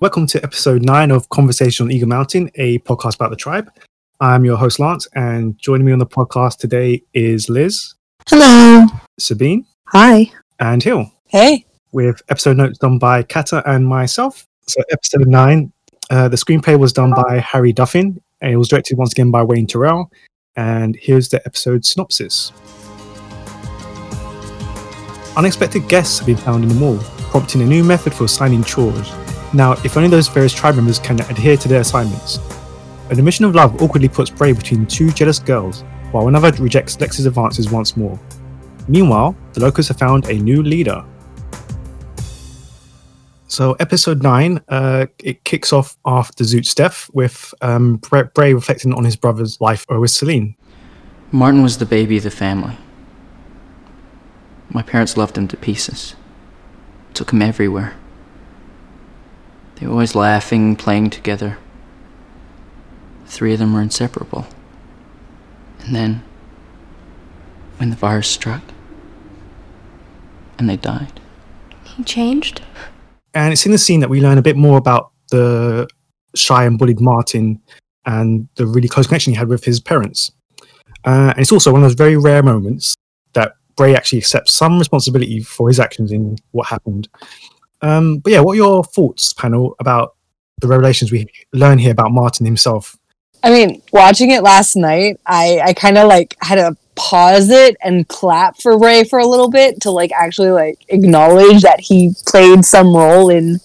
Welcome to episode nine of Conversation on Eagle Mountain, a podcast about the tribe. I'm your host, Lance, and joining me on the podcast today is Liz, Hello. Sabine, Hi. and Hill, Hey. with episode notes done by Kata and myself. So, episode nine, uh, the screenplay was done by Harry Duffin, and it was directed once again by Wayne Tourell. And here's the episode synopsis Unexpected guests have been found in the mall, prompting a new method for assigning chores. Now, if only those various tribe members can adhere to their assignments. An admission of love awkwardly puts Bray between two jealous girls, while another rejects Lex's advances once more. Meanwhile, the Locusts have found a new leader. So, episode nine, uh, it kicks off after Zoot's death with um, Bray reflecting on his brother's life with Salene. Martin was the baby of the family. My parents loved him to pieces. Took him everywhere. They were always laughing, playing together. The three of them were inseparable. And then, when the virus struck, and they died. He changed? And it's in the scene that we learn a bit more about the shy and bullied Martin and the really close connection he had with his parents. Uh, and it's also one of those very rare moments that Bray actually accepts some responsibility for his actions in what happened. Um, but yeah, what are your thoughts, panel, about the revelations we learn here about Martin himself? I mean, watching it last night, I, I kind of like had to pause it and clap for Bray for a little bit to like actually like acknowledge that he played some role in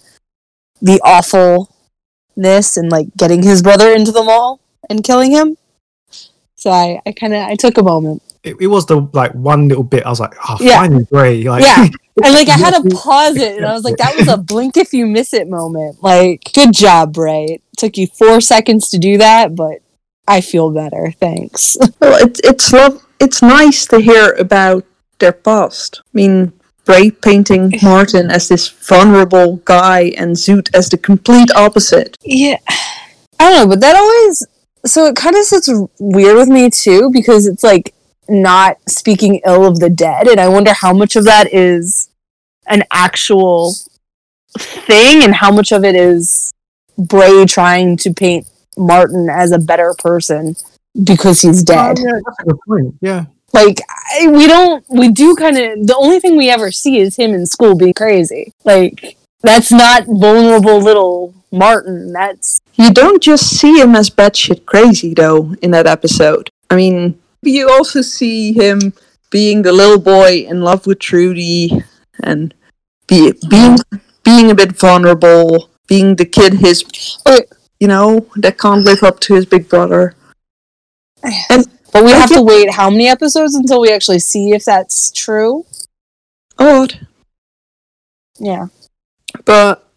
the awfulness and like getting his brother into the mall and killing him. So I, I kind of I took a moment. It, it was the like one little bit I was like, oh, Yeah. finally Bray. Like, Yeah. And like I had to pause it and I was like, that was a blink if you miss it moment. Like, good job, Bray. It took you four seconds to do that, but I feel better. Thanks. Well, it, it's love. It's nice to hear about their past. I mean, Bray painting Martin as this vulnerable guy and Zoot as the complete opposite. Yeah. I don't know, but that always so it kind of sits weird with me too because it's like not speaking ill of the dead and I wonder how much of that is an actual thing and how much of it is Bray trying to paint Martin as a better person because he's oh, dead. Oh, yeah, that's a good point. Yeah. Like I, we don't we do kind of the only thing we ever see is him in school being crazy. Like that's not vulnerable little Martin. That's You don't just see him as batshit crazy, though, in that episode. I mean, you also see him being the little boy in love with Trudy and be, being being a bit vulnerable, being the kid his, you know, that can't live up to his big brother. And But we I have to wait how many episodes until we actually see if that's true? Oh, odd, Yeah. but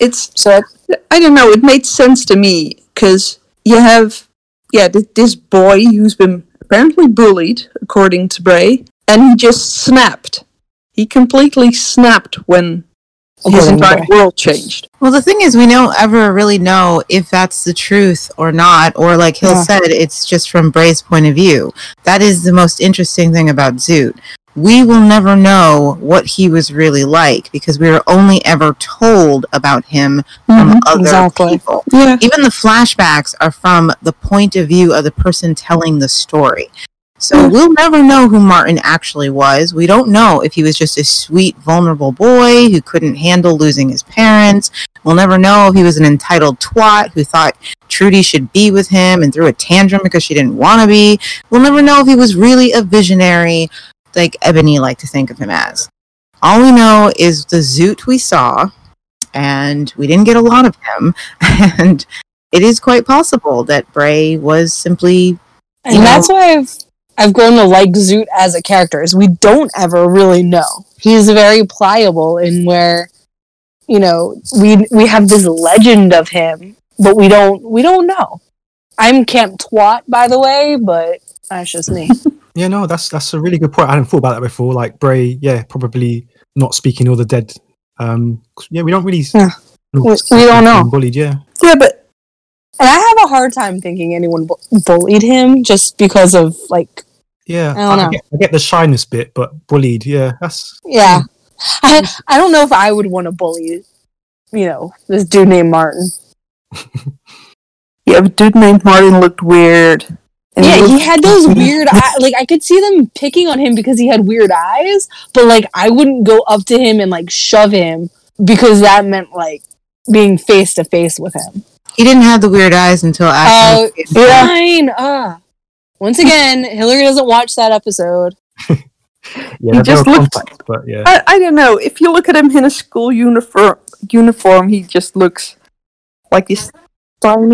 it's So I don't know. It made sense to me because you have, yeah, th- this boy who's been apparently bullied, according to Bray, and he just snapped. He completely snapped when oh, his entire world changed. Well, the thing is, we don't ever really know if that's the truth or not, or like Hill Yeah. said, it's just from Bray's point of view. That is the most interesting thing about Zoot. We will never know what he was really like because we were only ever told about him from mm-hmm, other exactly. people. Yeah. Even the flashbacks are from the point of view of the person telling the story. So hmm. we'll never know who Martin actually was. We don't know if he was just a sweet, vulnerable boy who couldn't handle losing his parents. We'll never know if he was an entitled twat who thought Trudy should be with him and threw a tantrum because she didn't want to be. We'll never know if he was really a visionary, like Ebony liked to think of him as. All we know is the Zoot we saw, and we didn't get a lot of him. And it is quite possible that Bray was simply And know- that's why I've I've grown to like Zoot as a character. Is we don't ever really know. He's very pliable in where, you know, we we have this legend of him, but we don't we don't know. I'm Camp Twat, by the way, but that's just me. Yeah, no, that's that's a really good point. I hadn't thought about that before. Like Bray, yeah, probably not speaking all the dead. Um, 'cause, yeah, we don't really. Yeah. We- we don't know. Bullied, yeah. Yeah, but And I have a hard time thinking anyone bu- bullied him just because of like, Yeah, I don't know. get, I get the shyness bit, but bullied. Yeah, that's yeah. I, I don't know if I would want to bully, you know, this dude named Martin. Yeah, but dude named Martin looked weird. And yeah, he looked- had those weird eye- like I could see them picking on him because he had weird eyes, but like I wouldn't go up to him and like shove him because that meant like being face to face with him. He didn't have the weird eyes until Oh, after. fine. Ah. Once again, Hillary doesn't watch that episode. yeah. He just were looked- contacts, but yeah. I, I don't know. If you look at him in a school uniform, uniform, he just looks like he's tiny.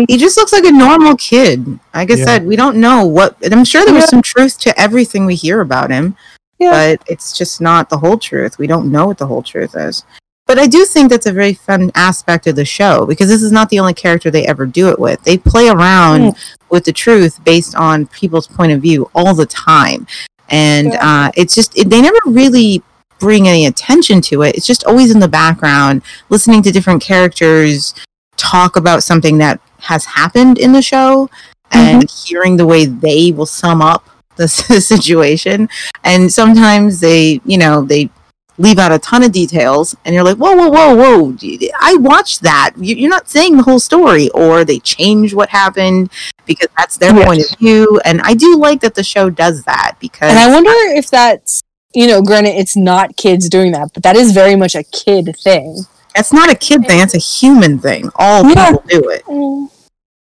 He just looks like a normal kid. Like I Yeah. said, we don't know what. and I'm sure there was Yeah. some truth to everything we hear about him, Yeah. but it's just not the whole truth. We don't know what the whole truth is. But I do think that's a very fun aspect of the show because this is not the only character they ever do it with. They play around with the truth based on people's point of view all the time, and uh, it's just it, they never really bring any attention to it. It's just always in the background, listening to different characters talk about something that has happened in the show and mm-hmm. hearing the way they will sum up the situation. And sometimes they, you know, they leave out a ton of details and you're like, whoa, whoa, whoa, whoa. I watched that. You- You're not saying the whole story. Or they change what happened because that's their Yes. point of view. And I do like that the show does that because And I wonder if that's you know, granted it's not kids doing that, but that is very much a kid thing. It's not a kid thing, it's a human thing. All Yeah. people do it. Mm.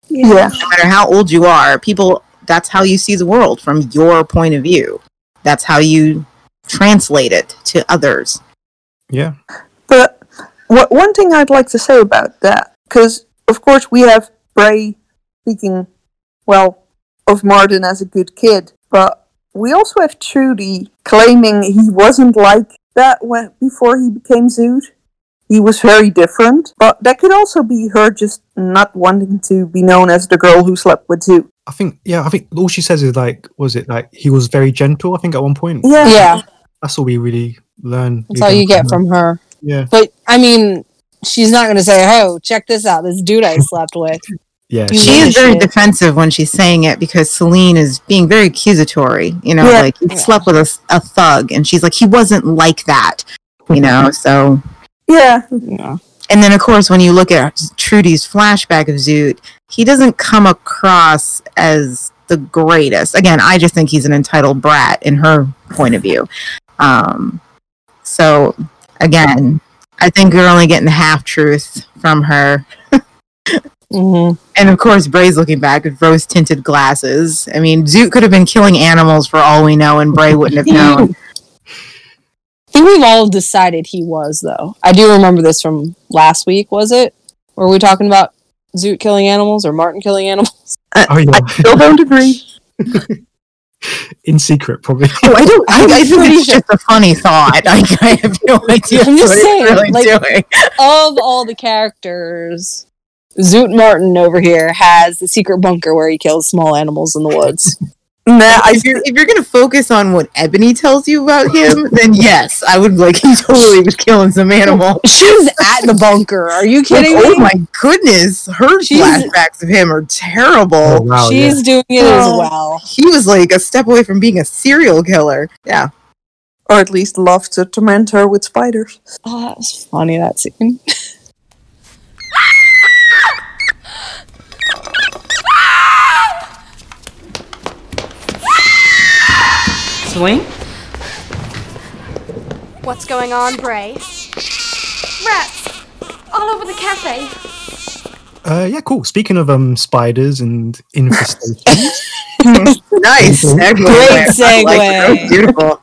Yeah. no matter how old you are, people that's how you see the world from your point of view. That's how you translate it to others. Yeah, But what, one thing I'd like to say about that, because of course we have Bray speaking, well, of Martin as a good kid, but we also have Trudy claiming he wasn't like that when before he became Zoot. He was very different, but that could also be her just not wanting to be known as the girl who slept with Zoot. I think. Yeah, I think all she says is like, was it like he was very gentle? I think at one point. Yeah, Yeah, That's all we really learn. that's all you get from her. Yeah, But I mean, she's not going to say, "Oh, check this out, this dude I slept with." yeah. You She is very shit. defensive when she's saying it because Salene is being very accusatory. You know, Yeah. like he slept with a, a thug, and she's like, he wasn't like that. You know, so yeah, Yeah. and then of course when you look at Trudy's flashback of Zoot, he doesn't come across as the greatest. Again, I just think he's an entitled brat in her point of view. Um, so again, I think we're only getting the half truth from her. hmm And of course, Bray's looking back with rose tinted glasses. I mean, Zoot could have been killing animals for all we know, and Bray wouldn't have known. I think we've all decided he was, though. I do remember this from last week. Was it? Were we talking about Zoot killing animals or Martin killing animals? Oh yeah, I still don't agree. in secret probably. Oh, I don't. I, I think pretty it's sure- just a funny thought. I, I have no idea I'm just what saying, really like- doing. of all the characters, Zoot Martin over here has the secret bunker where he kills small animals in the woods. Nah, If you're, if you're gonna focus on what Ebony tells you about him, then yes, I would like he totally was killing some animal. She's at the bunker. Are you Like, kidding oh me? my goodness, her She's- flashbacks of him are terrible. Oh, wow, yeah. She's doing it as Oh. well. He was like a step away from being a serial killer. Yeah. or at least love to torment her with spiders. Oh, that was funny, that scene. Salene? What's going on, Bray? Rats! All over the cafe. Uh, yeah, cool. Speaking of um spiders and infestations, Nice. Segue. Great I like it. Segue. Beautiful.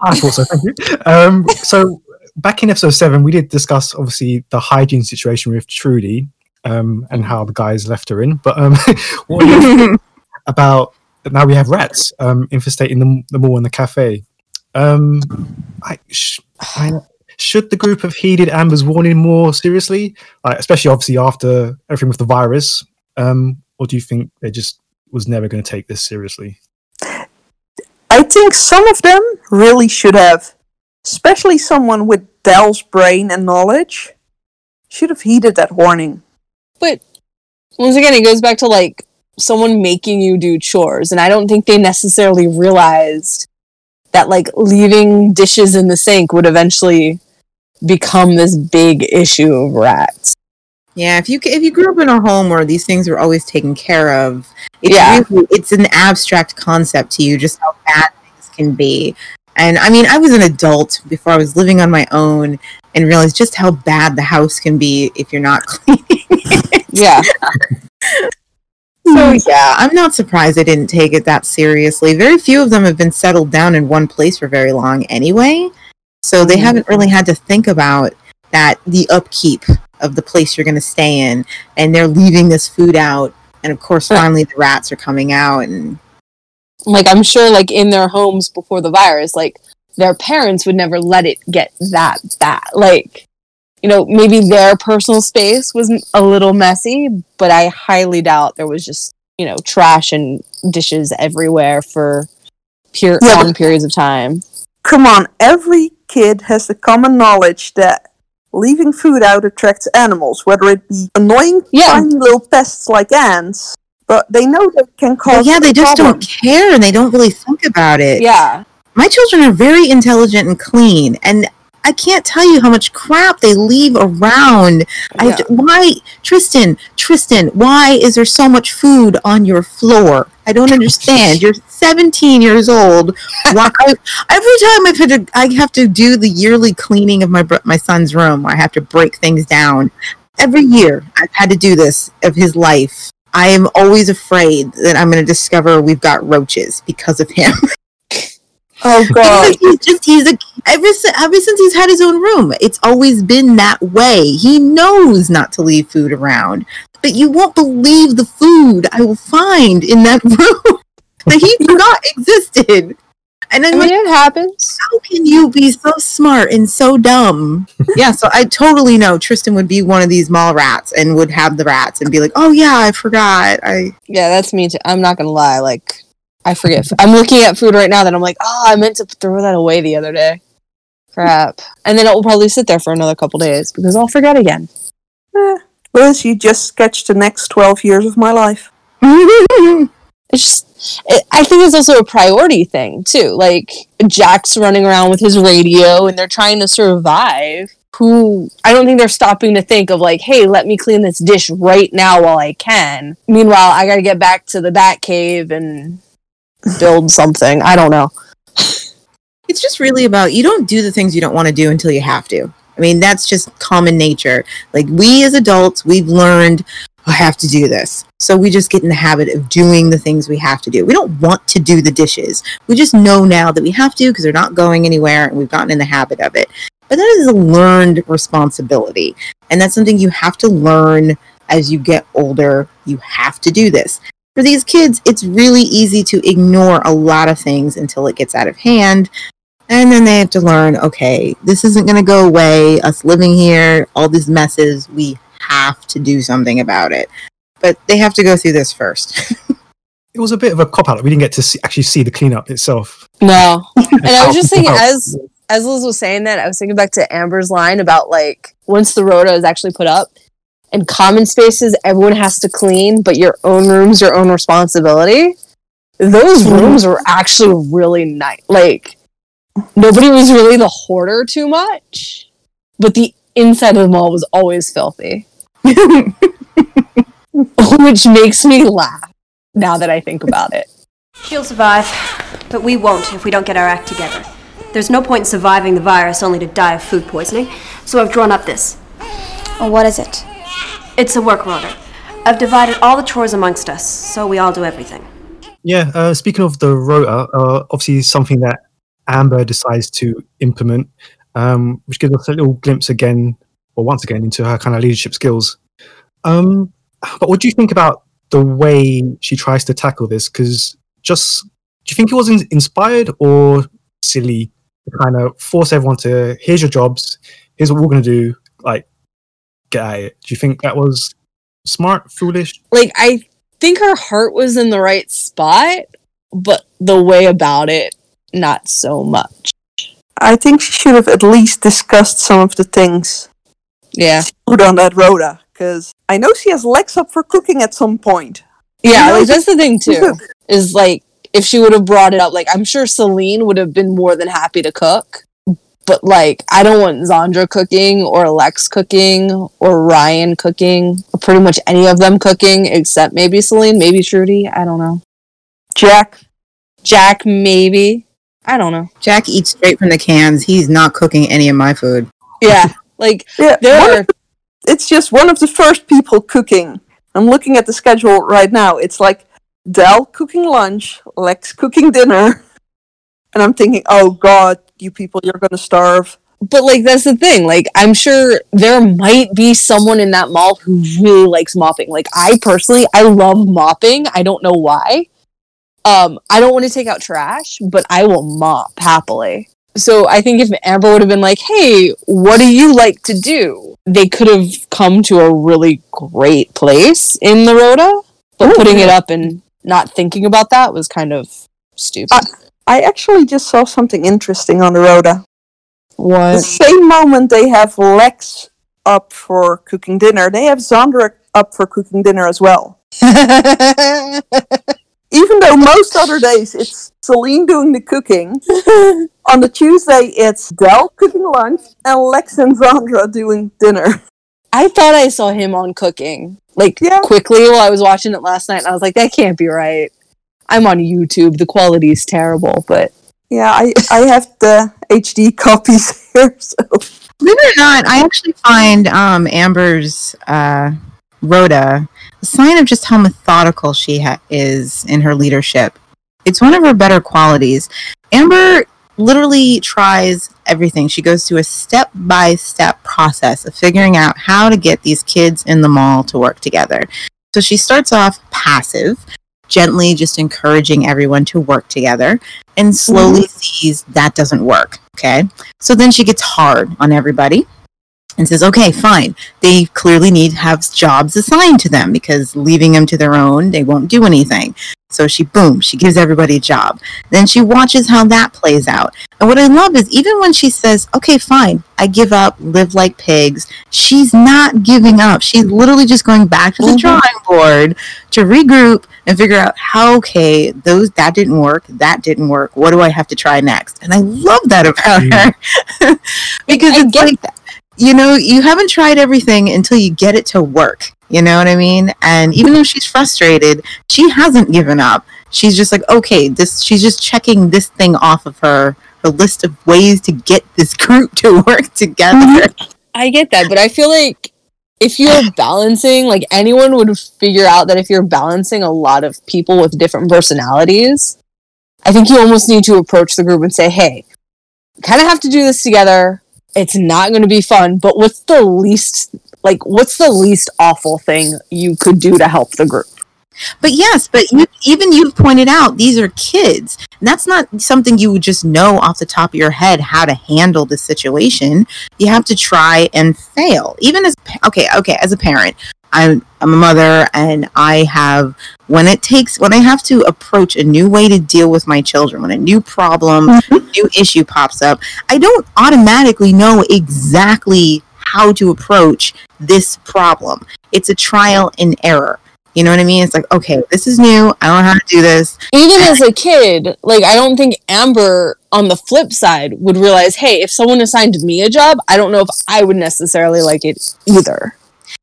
I thought so. Thank you. Um, so back in episode seven, we did discuss obviously the hygiene situation with Trudy um, and how the guys left her in. But um, what do you think about now we have rats um, infestating the, the mall and the cafe? Um, I, sh- I, should the group have heeded Amber's warning more seriously, like, especially obviously after everything with the virus? Um, or do you think they just was never going to take this seriously? I think some of them really should have, especially someone with Dell's brain and knowledge, should have heeded that warning. But once again, it goes back to like someone making you do chores, and I don't think they necessarily realized that like leaving dishes in the sink would eventually become this big issue of rats. Yeah, if you if you grew up in a home where these things were always taken care of, it's Yeah. really, it's an abstract concept to you just how bad things can be. And I mean, I was an adult before I was living on my own and realized just how bad the house can be if you're not cleaning. Yeah, so hmm. yeah, I'm not surprised they didn't take it that seriously. Very few of them have been settled down in one place for very long anyway. So they haven't mm-hmm. really had to think about that the upkeep of the place you're going to stay in and they're leaving this food out and of course finally the rats are coming out and like I'm sure, like in their homes before the virus, like their parents would never let it get that bad. Like, you know, maybe their personal space was a little messy, but I highly doubt there was just you know trash and dishes everywhere for pure Yeah, long periods of time. Come on, every kid has the common knowledge that leaving food out attracts animals, whether it be annoying Yeah. tiny little pests like ants, but they know they can well, cause yeah they just problem. don't care and they don't really think about it Yeah, my children are very intelligent and clean and i can't tell you how much crap they leave around. Yeah. to- why tristan tristan why is there so much food on your floor? I don't understand. You're 17 years old. Why every time i've had to i have to do the yearly cleaning of my br- my son's room where i have to break things down. Every year i've had to do this of his life. I am always afraid that i'm going to discover we've got roaches because of him Oh god. because he's just he's a ever since ever since he's had his own room it's always been that way he knows not to leave food around but you won't believe the food i will find in that room that he forgot existed and I i'm mean like it happens. how can you be so smart and so dumb yeah so i totally know tristan would be one of these mall rats and would have the rats and be like oh yeah i forgot i Yeah, that's me too. I'm not gonna lie. Like, I forget. I'm looking at food right now that I'm like, oh, I meant to throw that away the other day. Crap. And then it will probably sit there for another couple days because I'll forget again. Eh, Liz, you just sketched the next 12 years of my life. It's just, it, I think it's also a priority thing too. Like Jack's running around with his radio and they're trying to survive. Who I don't think they're stopping to think of like, hey, let me clean this dish right now while I can. Meanwhile, I gotta get back to the Bat Cave and build something. I don't know. it's just really about you don't do the things you don't want to do until you have to. I mean, that's just common nature. Like we as adults, we've learned I have to do this. So we just get in the habit of doing the things we have to do. We don't want to do the dishes. We just know now that we have to because they're not going anywhere and we've gotten in the habit of it. But that is a learned responsibility. And that's something you have to learn as you get older. You have to do this. For these kids, it's really easy to ignore a lot of things until it gets out of hand and then they have to learn okay this isn't going to go away us living here all these messes we have to do something about it but they have to go through this first It was a bit of a cop out. We didn't get to see, actually see the cleanup itself. No. And I was just thinking as as Liz was saying that, I was thinking back to Amber's line about like once the rota is actually put up and common spaces everyone has to clean, but your own room's your own responsibility. Those hmm. rooms were actually really nice. Like nobody was really the hoarder too much, but the inside of the mall was always filthy, which makes me laugh now that I think about it. She'll survive, but we won't if we don't get our act together. There's no point in surviving the virus only to die of food poisoning, so I've drawn up this. Oh, what is it? It's a work rota. I've divided all the chores amongst us, so we all do everything. Yeah, uh, speaking of the rota, uh, obviously something that Amber decides to implement, um, which gives us a little glimpse again, or once again, into her kind of leadership skills. Um, but what do you think about the way she tries to tackle this? Because just, do you think it was in- inspired or silly to kind of force everyone to, here's your jobs, here's what we're going to do, like, get at it? Do you think that was smart, foolish? like I think her heart was in the right spot, but the way about it, not so much. I think she should have at least discussed some of the things Yeah. put on that rota. because I know she has Lex up for cooking at some point. Yeah, You know, like that's the thing too. Is like if she would have brought it up, like I'm sure Salene would have been more than happy to cook. But like I don't want Zandra cooking or Lex cooking or Ryan cooking or pretty much any of them cooking except maybe Salene, maybe Trudy. I don't know. Jack. Jack, maybe. I don't know. Jack eats straight from the cans. He's not cooking any of my food. Yeah. Like Yeah, there are of- it's just one of the first people cooking. I'm looking at the schedule right now. It's like Dell cooking lunch, Lex cooking dinner, and I'm thinking, oh god, you people, you're gonna starve. but like that's the thing like i'm sure there might be someone in that mall who really likes mopping. Like i personally i love mopping. I don't know why. Um i don't want to take out trash but i will mop happily. So i think if amber would have been like hey what do you like to do? they could have come to a really great place in the rota but Ooh, putting it up and not thinking about that was kind of stupid. Uh, I actually just saw something interesting on the rota. The same moment they have Lex up for cooking dinner, they have Zandra up for cooking dinner as well. Even though most other days it's Salene doing the cooking, on the Tuesday it's Del cooking lunch and Lex and Zandra doing dinner. I thought I saw him on cooking, like Yeah. quickly while I was watching it last night. And I was like, that can't be right. I'm on YouTube. The quality is terrible, but Yeah, I, I have the HD copies here, so Believe it or not, I actually find um, Amber's uh, rota a sign of just how methodical she ha- is in her leadership. It's one of her better qualities. Amber literally tries everything. She goes through a step by step process of figuring out how to get these kids in the mall to work together. So she starts off passive, gently just encouraging everyone to work together, and slowly mm-hmm. sees that doesn't work. Okay. So then she gets hard on everybody and says, okay, fine. They clearly need to have jobs assigned to them because leaving them to their own, they won't do anything. So she, boom, she gives everybody a job. Then she watches how that plays out. And what I love is even when she says, okay, fine, I give up, live like pigs, she's not giving up. She's literally just going back to the Mhm. drawing board to regroup and figure out how, okay, those, that didn't work, that didn't work. What do I have to try next? And I love that about Mm. her. because I it's get like, you know, you haven't tried everything until you get it to work. You know what I mean? And even though she's frustrated, she hasn't given up. She's just like, okay, this. She's just checking this thing off of her her list of ways to get this group to work together. Mm-hmm. I get that. But I feel like if you're balancing, like anyone would figure out that if you're balancing a lot of people with different personalities, I think you almost need to approach the group and say, hey, kind of have to do this together. It's not going to be fun, but what's the least like what's the least awful thing you could do to help the group? But yes, but you, even you've pointed out these are kids. And that's not something you would just know off the top of your head how to handle the situation. You have to try and fail. Even as okay, okay, as a parent, I'm I'm a mother and I have when it takes when I have to approach a new way to deal with my children, when a new problem, mm-hmm. new issue pops up, I don't automatically know exactly how to approach this problem. It's a trial and error. You know what I mean? It's like, okay, this is new. I don't know how to do this. Even as a kid, like I don't think Amber on the flip side would realize, hey, if someone assigned me a job, I don't know if I would necessarily like it either.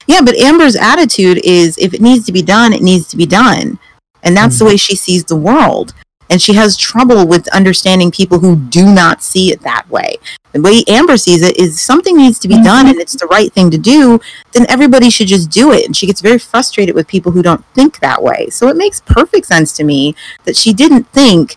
Yeah, but Amber's attitude is if it needs to be done, it needs to be done. And that's the mm-hmm. way she sees the world. And she has trouble with understanding people who do not see it that way. The way Amber sees it is something needs to be mm-hmm. done and it's the right thing to do, then everybody should just do it. And she gets very frustrated with people who don't think that way. So it makes perfect sense to me that she didn't think,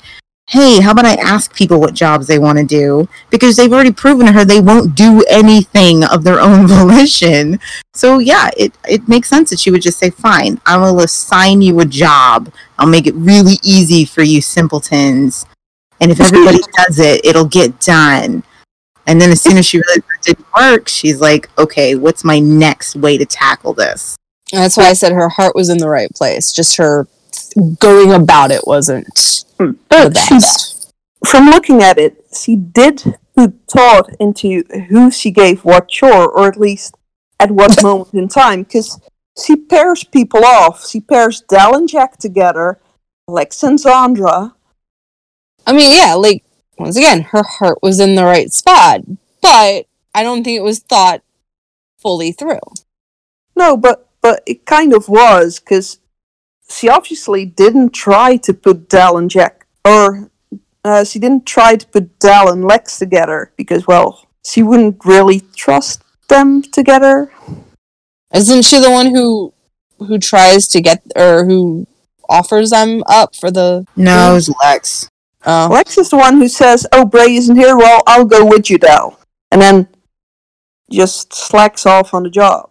hey, how about I ask people what jobs they want to do? Because they've already proven to her they won't do anything of their own volition. So yeah, it, it makes sense that she would just say, fine, I will assign you a job. I'll make it really easy for you simpletons. And if everybody does it, it'll get done. And then as soon as she realized it didn't work, she's like, okay, what's my next way to tackle this? And that's why I said her heart was in the right place. Just her going about it wasn't mm. the But she, best. from looking at it, she did put thought into who she gave what chore, or at least at what moment in time because she pairs people off. She pairs Dell and Jack together, Lex and Zandra. I mean, yeah, like once again, her heart was in the right spot, but I don't think it was thought fully through. No, but but it kind of was because she obviously didn't try to put Dell and Jack, or uh, she didn't try to put Dell and Lex together because, well, she wouldn't really trust them together. Isn't she the one who who tries to get or who offers them up for the No, it was Lex. oh Lex is the one who says, "Oh, Bray isn't here. Well, I'll go with you, Dell," and then just slacks off on the job.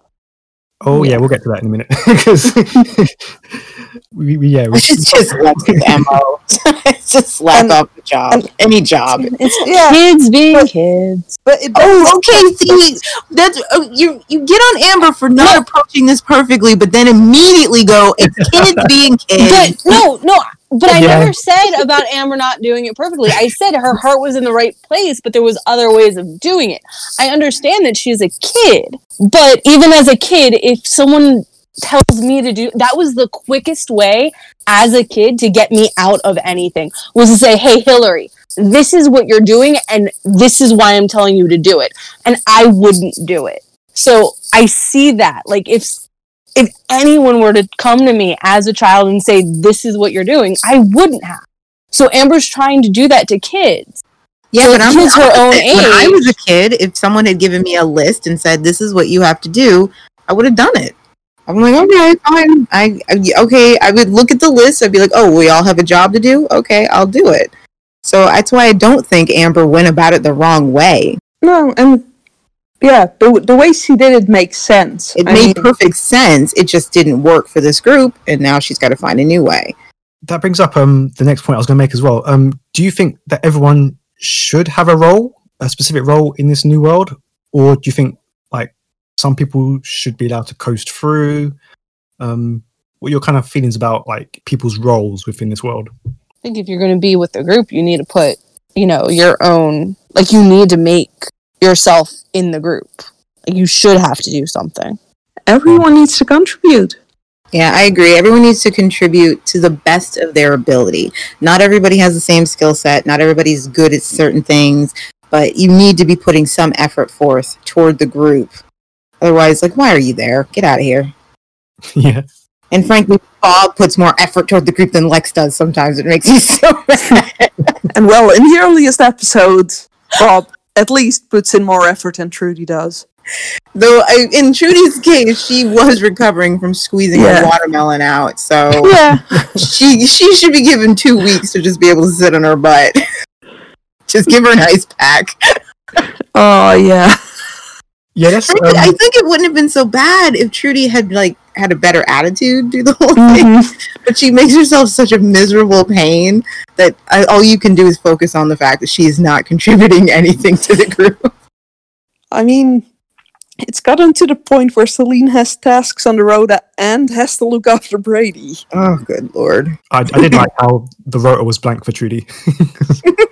Oh yeah, we'll get to that in a minute because we, we yeah we, It's just Lex's MO. it's just slack And- off the job. and- Any job. It's yeah, kids being but- kids. but it Oh, okay. See, that's oh, you. You get on Amber for not approaching this perfectly, but then immediately go, "It's kids being kids. But kids." no, no. But I Yeah. never said about Amber not doing it perfectly. I said her heart was in the right place, but there was other ways of doing it. I understand that she's a kid, but even as a kid, if someone tells me to do that was the quickest way as a kid to get me out of anything was to say, "Hey, Hillary, this is what you're doing, and this is why I'm telling you to do it," and I wouldn't do it. So I see that, like if if anyone were to come to me as a child and say, This is what you're doing, I wouldn't have. So Amber's trying to do that to kids. Yeah, So but I'm her own opposite. When I was a kid, if someone had given me a list and said, "This is what you have to do," I would have done it. I'm like, okay, fine. I, I okay. I would look at the list. I'd be like, oh, we all have a job to do. Okay, I'll do it. So that's why I don't think Amber went about it the wrong way. no, and yeah, the the way she did it makes sense. It I made mean, perfect sense. It just didn't work for this group, and now she's got to find a new way. that brings up um the next point I was going to make as well. Um, do you think that everyone should have a role, a specific role in this new world, or do you think like some people should be allowed to coast through? Um, what are your kind of feelings about like people's roles within this world? I think if you're going to be with the group, you need to put, you know, your own, like, you need to make yourself in the group. Like, you should have to do something. everyone needs to contribute. Yeah, I agree. Everyone needs to contribute to the best of their ability. Not everybody has the same skill set. Not everybody's good at certain things, but you need to be putting some effort forth toward the group. Otherwise, like, why are you there? Get out of here. yeah, And frankly, Bob puts more effort toward the group than Lex does sometimes. It makes me so mad. And well, in the earliest episodes, Bob at least puts in more effort than Trudy does. Though, I, in Trudy's case, she was recovering from squeezing Yeah. a watermelon out. So Yeah. she she should be given two weeks to just be able to sit on her butt. just give her an ice pack. Oh yeah. Yeah. That's um, I think it wouldn't have been so bad if Trudy had like had a better attitude through the whole Mm-hmm. thing. But she makes herself such a miserable pain that I, all you can do is focus on the fact that she's not contributing anything to the group. I mean, it's gotten to the point where Salene has tasks on the road and has to look after Brady. Oh, good lord! I, I did like how the rota was blank for Trudy.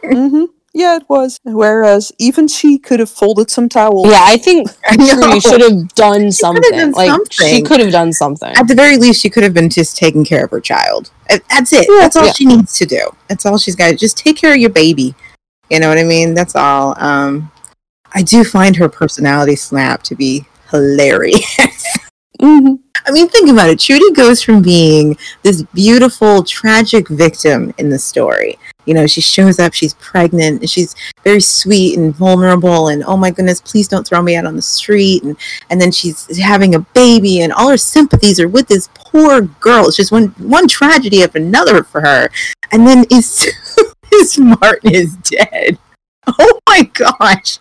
hmm Yeah, it was. Whereas even she could have folded some towels. Yeah, I think I know. Trudy should have done something. done like, she could have done something. At the very least, she could have been just taking care of her child. That's it. Yeah, That's all yeah. she needs to do. That's all she's got. Just take care of your baby. You know what I mean? That's all. Um, I do find her personality snap to be hilarious. hmm I mean, think about it. Trudy goes from being this beautiful, tragic victim in the story. You know, she shows up, she's pregnant, and she's very sweet and vulnerable, and oh my goodness, please don't throw me out on the street. And, and then she's having a baby, and all her sympathies are with this poor girl. It's just one, one tragedy after another for her. And then soon as Martin is dead, oh my gosh,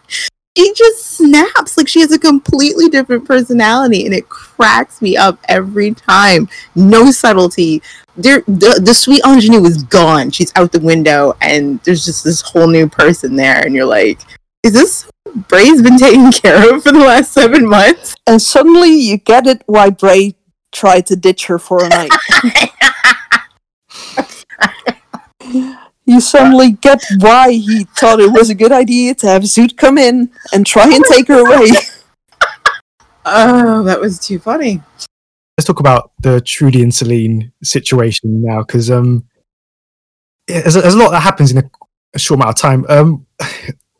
she just snaps. Like she has a completely different personality and it cracks me up every time. No subtlety. There the, the sweet ingenue is gone. She's out the window and there's just this whole new person there and you're like is this Bray's been taken care of for the last seven months? And suddenly you get it why Bray tried to ditch her for a night. you suddenly get why he thought it was a good idea to have Zoot come in and try and take her away. Oh, that was too funny. let's talk about the Trudy and Salene situation now, because um, yeah, there's, a, there's a lot that happens in a, a short amount of time. Um,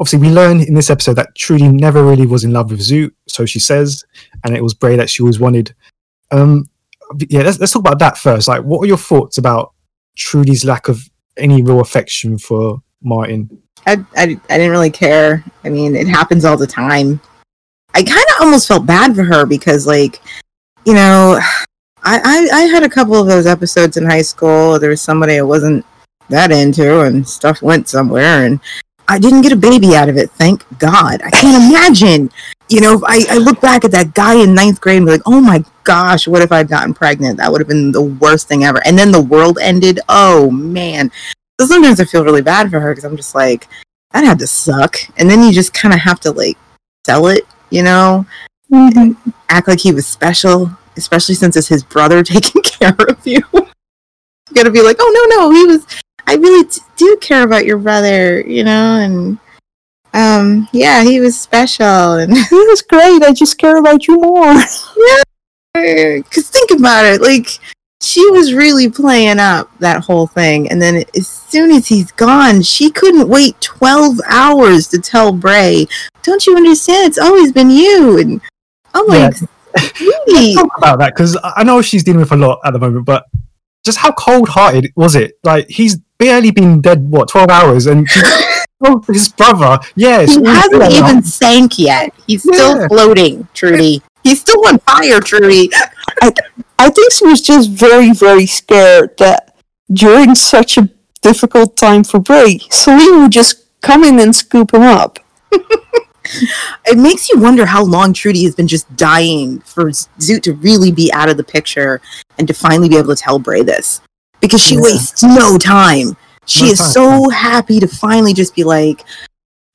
obviously, we learn in this episode that Trudy never really was in love with Zoot, so she says, and it was Bray that she always wanted. Um, yeah, let's, let's talk about that first. Like, what are your thoughts about Trudy's lack of any real affection for Martin? I, I, I didn't really care. I mean, it happens all the time. I kind of almost felt bad for her because, like, you know, I, I, I had a couple of those episodes in high school. There was somebody I wasn't that into, and stuff went somewhere, and I didn't get a baby out of it. Thank God. I can't imagine. You know, if I, I look back at that guy in ninth grade and be like, oh my gosh, what if I'd gotten pregnant? That would have been the worst thing ever. And then the world ended. Oh man. So sometimes I feel really bad for her because I'm just like, that had to suck. And then you just kind of have to like sell it, you know, mm-hmm. act like he was special, especially since it's his brother taking care of you. you gotta be like, oh no, no, he was. I really t- do care about your brother, you know, and um, yeah, he was special, and He was great. I just care about you more. yeah, because think about it, like she was really playing up that whole thing, and then as soon as he's gone, she couldn't wait twelve hours to tell Bray, "Don't you understand? It's always been you." And I'm like, talk about that because I know she's dealing with a lot at the moment, but just how cold-hearted was it? Like he's barely been dead what twelve hours, and oh, his brother, yes, he hasn't even sank yet. He's still floating, Trudy. He's still on fire, Trudy. I think she was just very, very scared that during such a difficult time for Bray, Salene would just come in and scoop him up. It makes you wonder how long Trudy has been just dying for Zoot to really be out of the picture and to finally be able to tell Bray this. Because she Yeah. wastes no time. She No is time. so happy to finally just be like,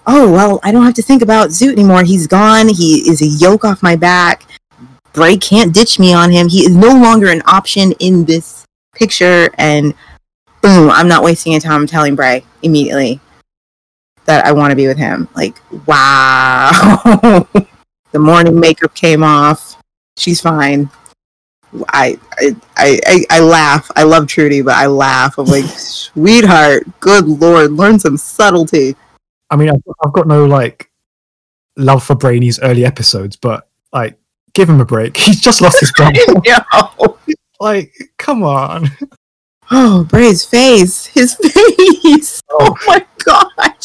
oh, well, I don't have to think about Zoot anymore. He's gone. He is a yoke off my back. Bray can't ditch me on him. He is no longer an option in this picture. And boom, I'm not wasting any time I'm telling Bray immediately that I want to be with him. Like, wow. the morning makeup came off. She's fine. I, I I I laugh. I love Trudy, but I laugh. I'm like, sweetheart, good lord, learn some subtlety. I mean, I've, I've got no like love for Brainy's early episodes, but like, give him a break. He's just lost his brother. like, come on. Oh, Bray's face. His face. Oh, oh my god.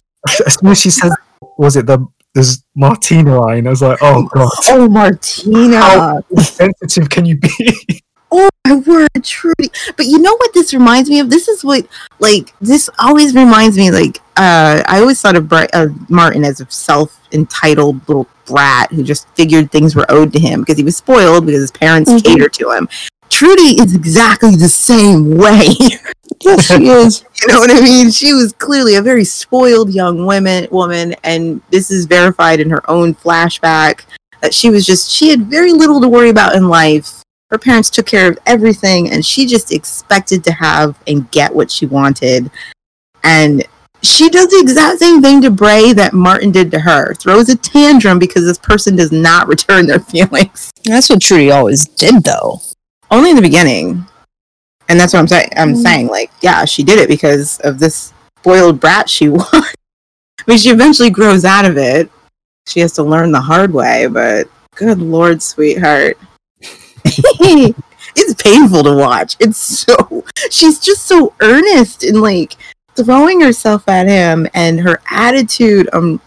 As soon as she says, "Was it the this Martina line?" I was like, "Oh god, Oh, Martina. how sensitive can you be?" Oh my word, Trudy. But you know what this reminds me of? This is what like this always reminds me like uh I always thought of Bri- uh, Martin as a self-entitled little brat who just figured things were owed to him because he was spoiled because his parents Mhm. catered to him. Trudy is exactly the same way. Yes, she is. you know what I mean? She was clearly a very spoiled young woman woman and this is verified in her own flashback that she was just she had very little to worry about in life. Her parents took care of everything and she just expected to have and get what she wanted. And she does the exact same thing to Bray that Martin did to her. Throws a tantrum because this person does not return their feelings. That's what Trudy always did, though. Only in the beginning. And that's what I'm saying. I'm Mm. saying, like, yeah, she did it because of this spoiled brat she was. I mean, she eventually grows out of it. She has to learn the hard way, but good lord, sweetheart. it's painful to watch. It's so she's just so earnest and like throwing herself at him and her attitude um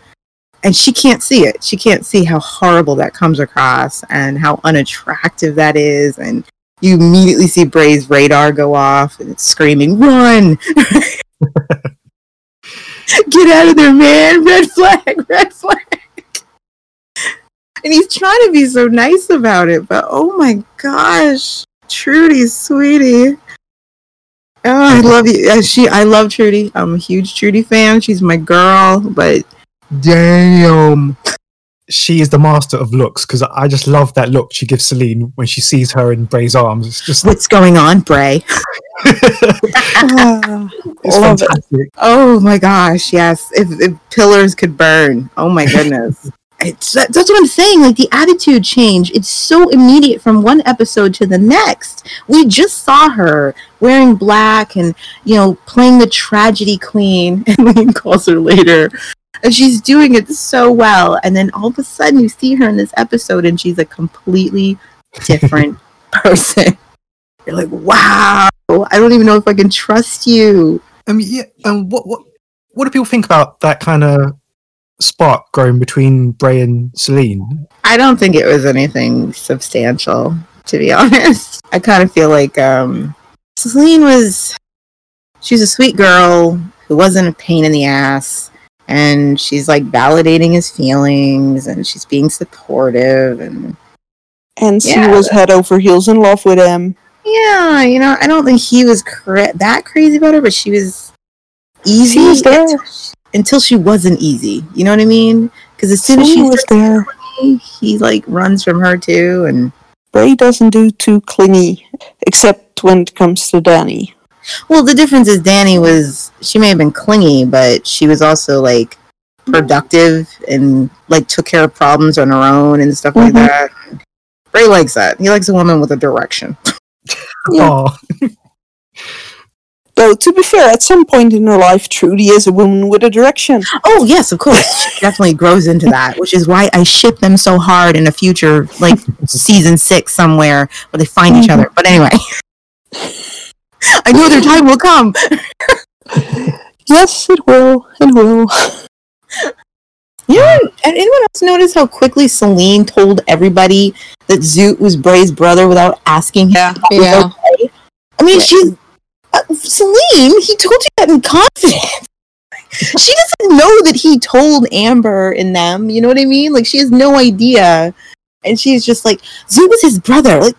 and she can't see it. She can't see how horrible that comes across and how unattractive that is and you immediately see Bray's radar go off and it's screaming, "Run!" Get out of there, man! Red flag! Red flag! And he's trying to be so nice about it, but oh my gosh, Trudy, sweetie. Oh, I love you. She, I love Trudy. I'm a huge Trudy fan. She's my girl, but damn. She is the master of looks because I just love that look she gives Salene when she sees her in Bray's arms. It's just What's going on, Bray? Ah, it's Love it. Oh my gosh, yes. If, if pillars could burn. Oh my goodness. it's that- that's what I'm saying. Like the attitude change, it's so immediate from one episode to the next. We just saw her wearing black and you know playing the tragedy queen, and Lane calls her later, and she's doing it so well. And then all of a sudden, you see her in this episode, and she's a completely different person. You're like, wow, I don't even know if I can trust you. I mean, yeah. And what what what do people think about that kind of spark growing between Bray and Salene? I don't think it was anything substantial, to be honest. I kind of feel like um, Salene was she was a sweet girl who wasn't a pain in the ass, and she's like validating his feelings, and she's being supportive, and And she Yeah. was head over heels in love with him. yeah, you know, I don't think he was cra- that crazy about her, but she was easy She was there. until she, until she wasn't easy. You know what I mean? Because as soon as She she was there. he like runs from her too, and Bray doesn't do too clingy, except when it comes to Danni. Well, the difference is Danni was she may have been clingy, but she was also like productive and like took care of problems on her own and stuff like Mhm. that. Bray likes that. He likes a woman with a direction. Yeah. Oh, Though, to be fair, at some point in her life, Trudy is a woman with a direction. Oh yes, of course. She definitely grows into that, which is why I ship them so hard in a future like season six somewhere where they find each other. But anyway. I know their time will come. Yes, it will. It will. Yeah, and anyone else notice how quickly Salene told everybody that Zoot was Bray's brother without asking him? if it was Yeah. okay? I mean, she's uh, Salene. He told you that in confidence. she doesn't know that he told Amber and them. You know what I mean? Like she has no idea, and she's just like, Zoot was his brother. Like,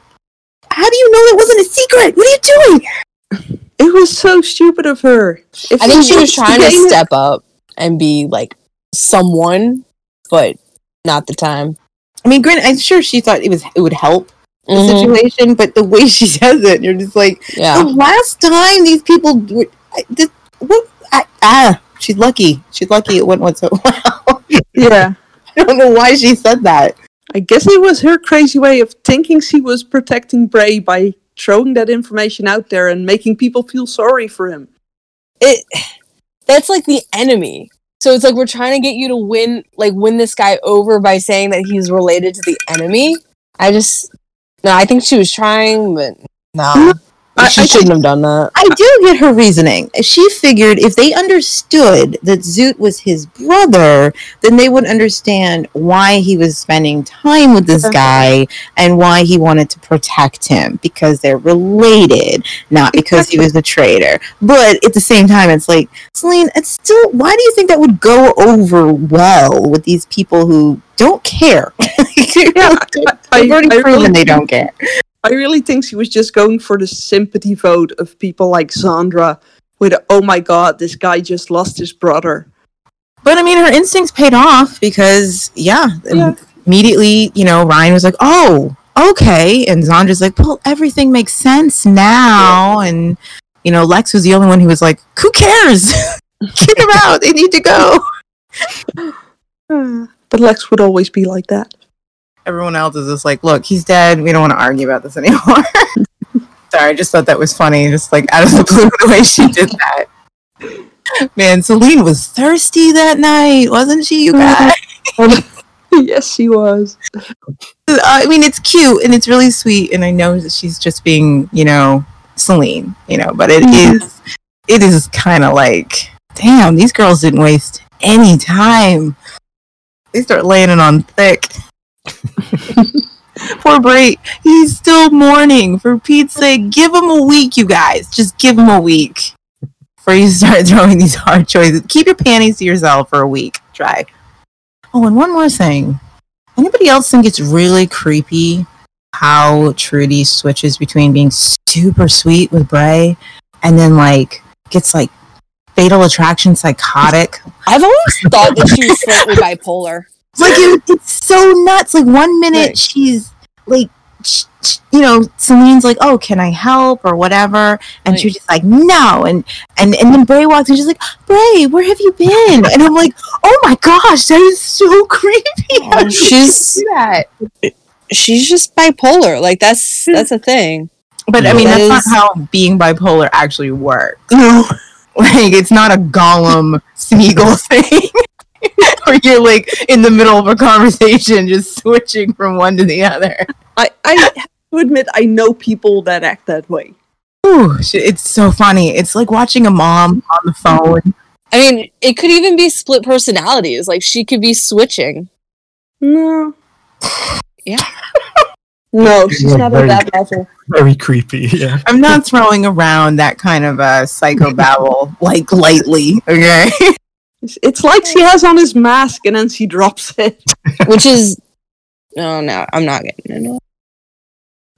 how do you know that wasn't a secret? What are you doing? It was so stupid of her. If I think she was trying to gain it- step up and be like someone, but not the time. I mean, granted, I'm sure she thought it was it would help the Mhm. situation, but the way she says it, you're just like. Yeah. The last time these people were, I, this, what? I, ah, she's lucky. She's lucky it went, went so well. Yeah. I don't know why she said that. I guess it was her crazy way of thinking she was protecting Bray by throwing that information out there and making people feel sorry for him. It that's like the enemy. So it's like we're trying to get you to win like win this guy over by saying that he's related to the enemy. I just no, I think she was trying, but no. I- she I shouldn't have done that. I do get her reasoning. She figured if they understood that Zoot was his brother, then they would understand why he was spending time with this uh-huh. guy and why he wanted to protect him because they're related, not because he was a traitor. But at the same time, it's like, Salene, it's still, why do you think that would go over well with these people who don't care? I- They've already I proven really- they don't care. I really think she was just going for the sympathy vote of people like Zandra with, oh my god, this guy just lost his brother. But I mean, her instincts paid off because, yeah, Yeah. immediately, you know, Ryan was like, "Oh, okay," and Zandra's like, "Well, everything makes sense now." And you know, Lex was the only one who was like, "Who cares? Get them out. They need to go." But Lex would always be like that. Everyone else is just like, "Look, he's dead. We don't want to argue about this anymore." Sorry, I just thought that was funny, just like out of the blue, the way she did that. Man, Salene was thirsty that night, wasn't she, you guys? yes, she was. I mean, it's cute and it's really sweet, and I know that she's just being, you know, Salene, you know, but it Mhm. is, it is kind of like, damn, these girls didn't waste any time. They start laying it on thick. Poor Bray, he's still mourning. For Pete's sake, give him a week, you guys. Just give him a week before you start throwing these hard choices. Keep your panties to yourself for a week. Try. Oh, and one more thing. Anybody else think it's really creepy how Trudy switches between being super sweet with Bray and then like gets like fatal attraction psychotic? I've always thought that she was slightly bipolar. Like it, it's so nuts. Like one minute Right. she's like sh- sh- you know, Salene's like, "Oh, can I help or whatever?" And Right. she's just like, "No." And and and then Bray walks and she's like, "Bray, where have you been?" And I'm like, "Oh my gosh, that is so creepy." How she's that? she's just bipolar. Like that's that's a thing. But I mean, That that's not how being bipolar actually works. No. Like, it's not a Gollum Smeagol thing. Where you're like in the middle of a conversation, just switching from one to the other. I, I have to admit, I know people that act that way. Ooh, it's so funny. It's like watching a mom on the phone. I mean, it could even be split personalities. Like she could be switching. No. Yeah. No, she's Yeah, not very- at that level. Very creepy. Yeah. I'm not throwing around that kind of a uh, psychobabble like lightly. Okay. It's, it's like she has on his mask and then she drops it. Which is no, no, I'm not getting into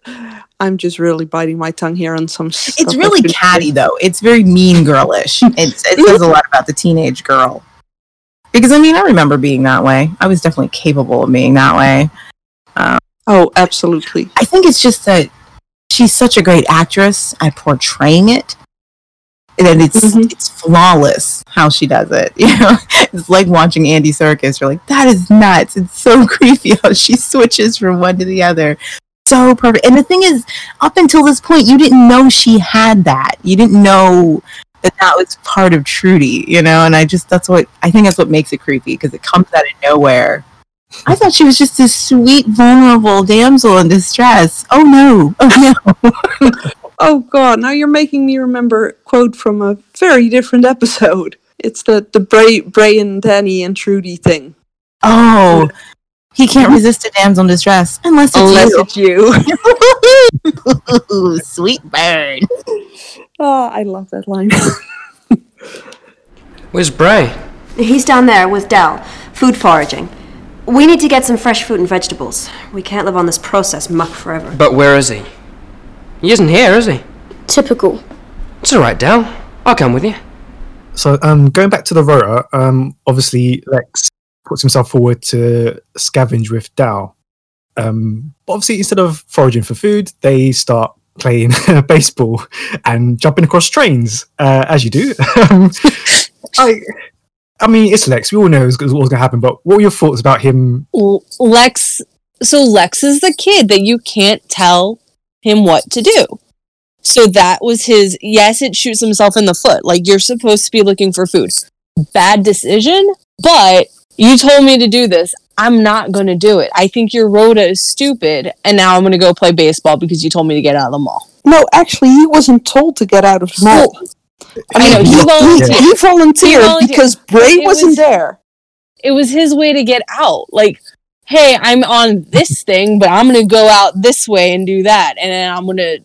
it. I'm just really biting my tongue here on some stuff. It's really catty say. though. It's very mean girlish. It's, it says a lot about the teenage girl. Because I mean, I remember being that way. I was definitely capable of being that way. Um, oh, absolutely. I think it's just that she's such a great actress at portraying it. And it's Mhm. it's flawless how she does it. You know, it's like watching Andy Serkis. You're like, that is nuts. It's so creepy how she switches from one to the other. So perfect. And the thing is, up until this point, you didn't know she had that. You didn't know that that was part of Trudy. You know, and I just that's what I think that's what makes it creepy because it comes out of nowhere. I thought she was just this sweet, vulnerable damsel in distress. Oh no! Oh no! Oh god, now you're making me remember a quote from a very different episode. It's the the Bray Bray and Danni and Trudy thing. Oh, he can't resist a damsel in distress unless it's Unless you. it's you. Ooh, sweet bird. oh, I love that line. Where's Bray? He's down there with Dal, food foraging. We need to get some fresh fruit and vegetables. We can't live on this processed muck forever. But where is he? He isn't here, is he? Typical. It's alright, Dal. I'll come with you. So, um, going back to the rota, um, obviously Lex puts himself forward to scavenge with Dal. Um, but obviously, instead of foraging for food, they start playing baseball and jumping across trains, uh, as you do. um, I, I mean, it's Lex. We all know what's, what's going to happen. But what were your thoughts about him? Lex so Lex is the kid that you can't tell him what to do. So that was his yes, it shoots himself in the foot. Like you're supposed to be looking for food. Bad decision, but you told me to do this. I'm not going to do it. I think your rota is stupid and now I'm going to go play baseball because you told me to get out of the mall. no, actually, he wasn't told to get out of the mall. I know, he, he he- volunteered. he volunteered He volunteered. because Bray wasn't was- there. It was his way to get out. Like, hey, I'm on this thing, but I'm going to go out this way and do that and then I'm going to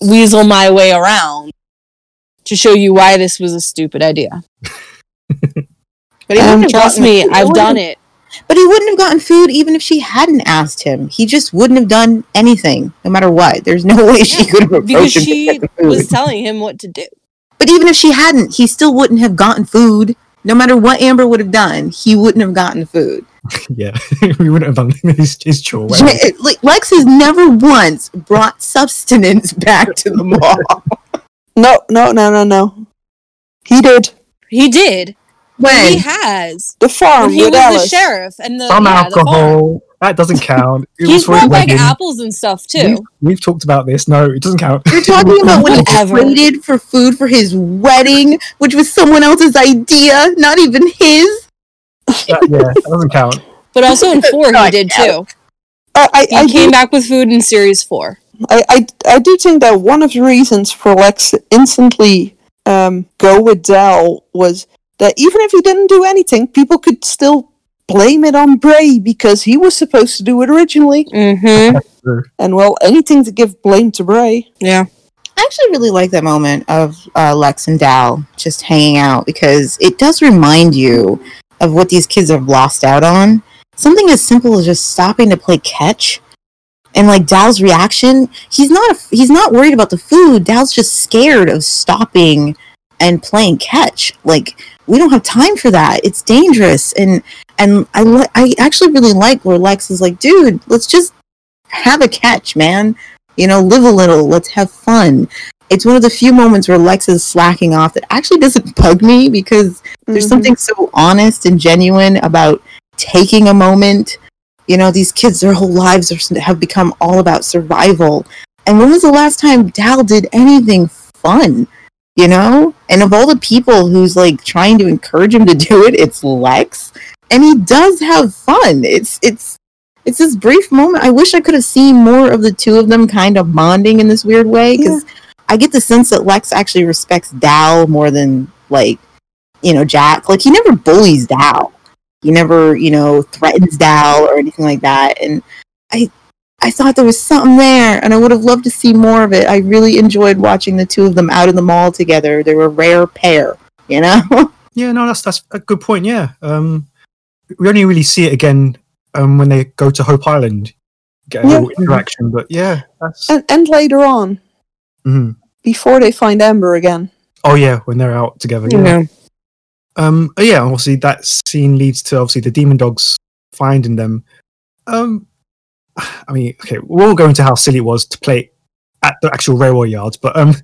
weasel my way around to show you why this was a stupid idea. But he Um, wouldn't have Trust me, he I've done it. But he wouldn't have gotten food even if she hadn't asked him. He just wouldn't have done anything, no matter what. There's no way she could have Because she food. was telling him what to do. But even if she hadn't, he still wouldn't have gotten food. No matter what Amber would have done, he wouldn't have gotten food. Yeah, we wouldn't have done his, his chore. whatever. Yeah, like Lex has never once brought substance back to the mall. No, no, no, no, no. He did He did. When he has. the farm When he with was Alice. the sheriff and the, Some yeah, the farm. alcohol. That doesn't count. It He's was brought back wedding. apples and stuff too. We've, we've talked about this. No, it doesn't count. you're talking about when he Whatever. traded for food for his wedding, which was someone else's idea, not even his. That- yeah, that doesn't count. But also in four, he did too. I, I, He I, came do, back with food in series four. I, I, I do think that one of the reasons for Lex to instantly um, go with Dal was that even if he didn't do anything, people could still blame it on Bray because he was supposed to do it originally. Mm-hmm. And well, anything to give blame to Bray. Yeah. I actually really like that moment of uh, Lex and Dal just hanging out because it does remind you of what these kids have lost out on. Something as simple as just stopping to play catch. And like Dal's reaction, he's not he's not worried about the food. Dal's just scared of stopping and playing catch. Like we don't have time for that. It's dangerous. And and I li- I actually really like where Lex is like, dude, let's just have a catch, man. You know, live a little. Let's have fun. It's one of the few moments where Lex is slacking off that actually doesn't bug me because there's Mhm. something so honest and genuine about taking a moment. You know, these kids, their whole lives are, have become all about survival. And when was the last time Dal did anything fun? You know? And of all the people who's like trying to encourage him to do it, it's Lex. And he does have fun. It's it's it's this brief moment. I wish I could have seen more of the two of them kind of bonding in this weird way because I get the sense that Lex actually respects Dal more than like you know Jack. Like he never bullies Dal. He never you know threatens Dal or anything like that. And I I thought there was something there, and I would have loved to see more of it. I really enjoyed watching the two of them out in the mall together. They were a rare pair, you know. Yeah, no, that's that's a good point. Yeah, um, we only really see it again um, when they go to Hope Island, get a Yeah. little interaction. But yeah, that's And, and later on, mhm. before they find Amber again. oh yeah, when they're out together. Yeah. Um, oh, yeah, obviously that scene leads to obviously the demon dogs finding them. Um, I mean, okay, we won't go into how silly it was to play at the actual railway yards, but um,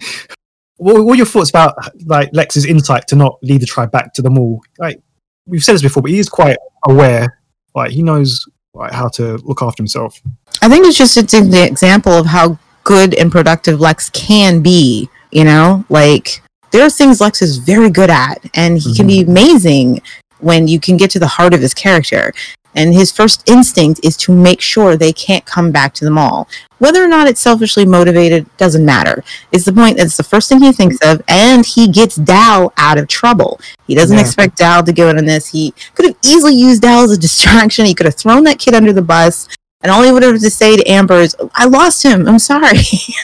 what, what are your thoughts about like Lex's insight to not lead the tribe back to the mall? Like we've said this before, but he is quite aware. Like he knows like how to look after himself. I think it's just it's an example of how good and productive Lex can be. You know, like there are things Lex is very good at, and he can be amazing when you can get to the heart of his character. And his first instinct is to make sure they can't come back to the mall. Whether or not it's selfishly motivated doesn't matter. It's the point that it's the first thing he thinks of, and he gets Dal out of trouble. He doesn't Yeah. expect Dal to go in on this. He could have easily used Dal as a distraction. He could have thrown that kid under the bus, and all he would have to say to Amber is, I lost him. I'm sorry.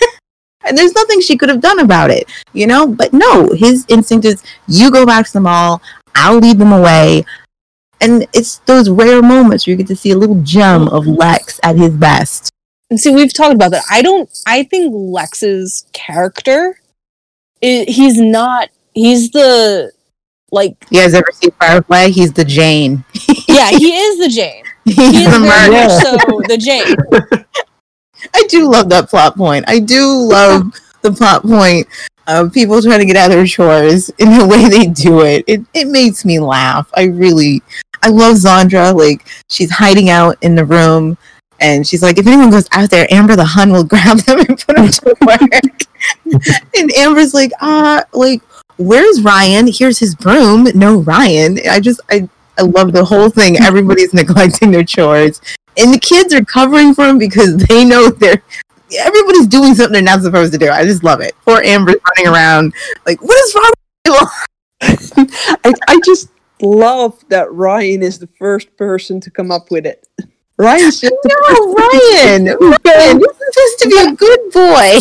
and there's nothing she could have done about it, you know? But no, his instinct is, you go back to the mall, I'll lead them away. And it's those rare moments where you get to see a little gem of mm-hmm. Lex at his best. And see, we've talked about that. I don't. I think Lex's character, i he's not. He's the like. You guys ever see Firefly? He's the Jane. Yeah, he is the Jane. He's He is the very murderer. much so the Jane. I do love that plot point. I do love the plot point of people trying to get out of their chores in the way they do it. It it makes me laugh. I really I love Zandra. Like she's hiding out in the room and she's like, if anyone goes out there, Amber the Hun will grab them and put them to work. and Amber's like, ah, like, where's Ryan? Here's his broom. No Ryan. I just I I love the whole thing. Everybody's neglecting their chores. And the kids are covering for him because they know they're everybody's doing something they're not supposed to do. I just love it. Poor Amber's running around like, what is wrong with you? I, I just love that Ryan is the first person to come up with it. Ryan's just No, Ryan. Ryan, you're supposed to be a good boy.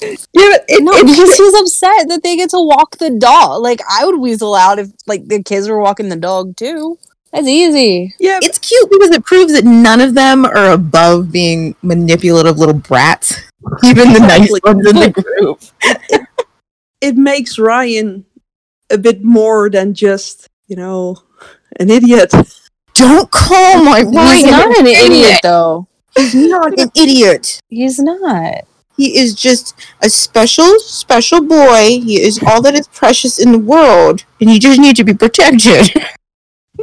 Yeah, but it, No, it's because he's upset that they get to walk the dog. Like I would weasel out if like the kids were walking the dog too. That's easy. yeah, It's cute because it proves that none of them are above being manipulative little brats. Even the nice ones in the group. it makes Ryan a bit more than just you know an idiot. Don't call my Ryan He's not an idiot though. He's not an idiot. He's not. He is just a special, special boy. He is all that is precious in the world, and you just need to be protected.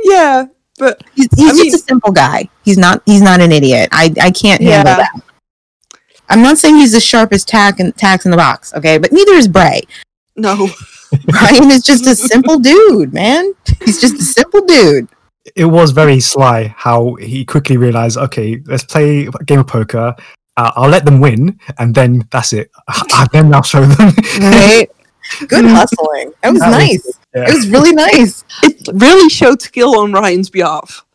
Yeah, but He's, he's just mean- a simple guy. He's not. He's not an idiot. I I can't handle that. I'm not saying he's the sharpest tack and tax in the box, okay? But neither is Bray. no, Ryan is just a simple dude, man. He's just a simple dude. It was very sly how he quickly realized, okay, let's play a game of poker. Uh, I'll let them win, and then that's it. Uh, then I'll show them. Right? Good hustling. That was That was nice. Yeah. It was really nice. it really showed skill on Ryan's behalf.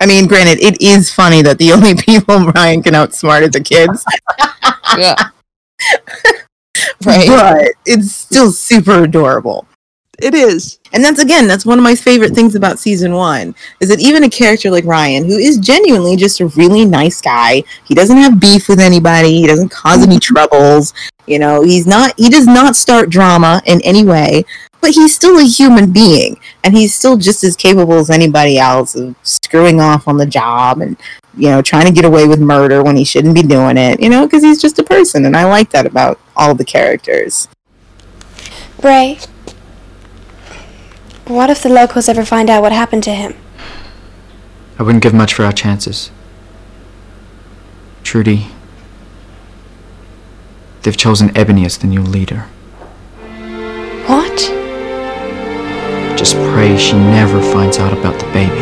I mean, granted, it is funny that the only people Ryan can outsmart are the kids, Yeah. Right. but it's still super adorable. It is. And that's again, that's one of my favorite things about season one is that even a character like Ryan, who is genuinely just a really nice guy, he doesn't have beef with anybody, he doesn't cause any troubles, you know, he's not, he does not start drama in any way, but he's still a human being and he's still just as capable as anybody else of screwing off on the job and, you know, trying to get away with murder when he shouldn't be doing it, you know, because he's just a person. And I like that about all the characters. Bray, what if the locals ever find out what happened to him? I wouldn't give much for our chances. Trudy, they've chosen Ebony as the new leader. What? Just pray she never finds out about the baby.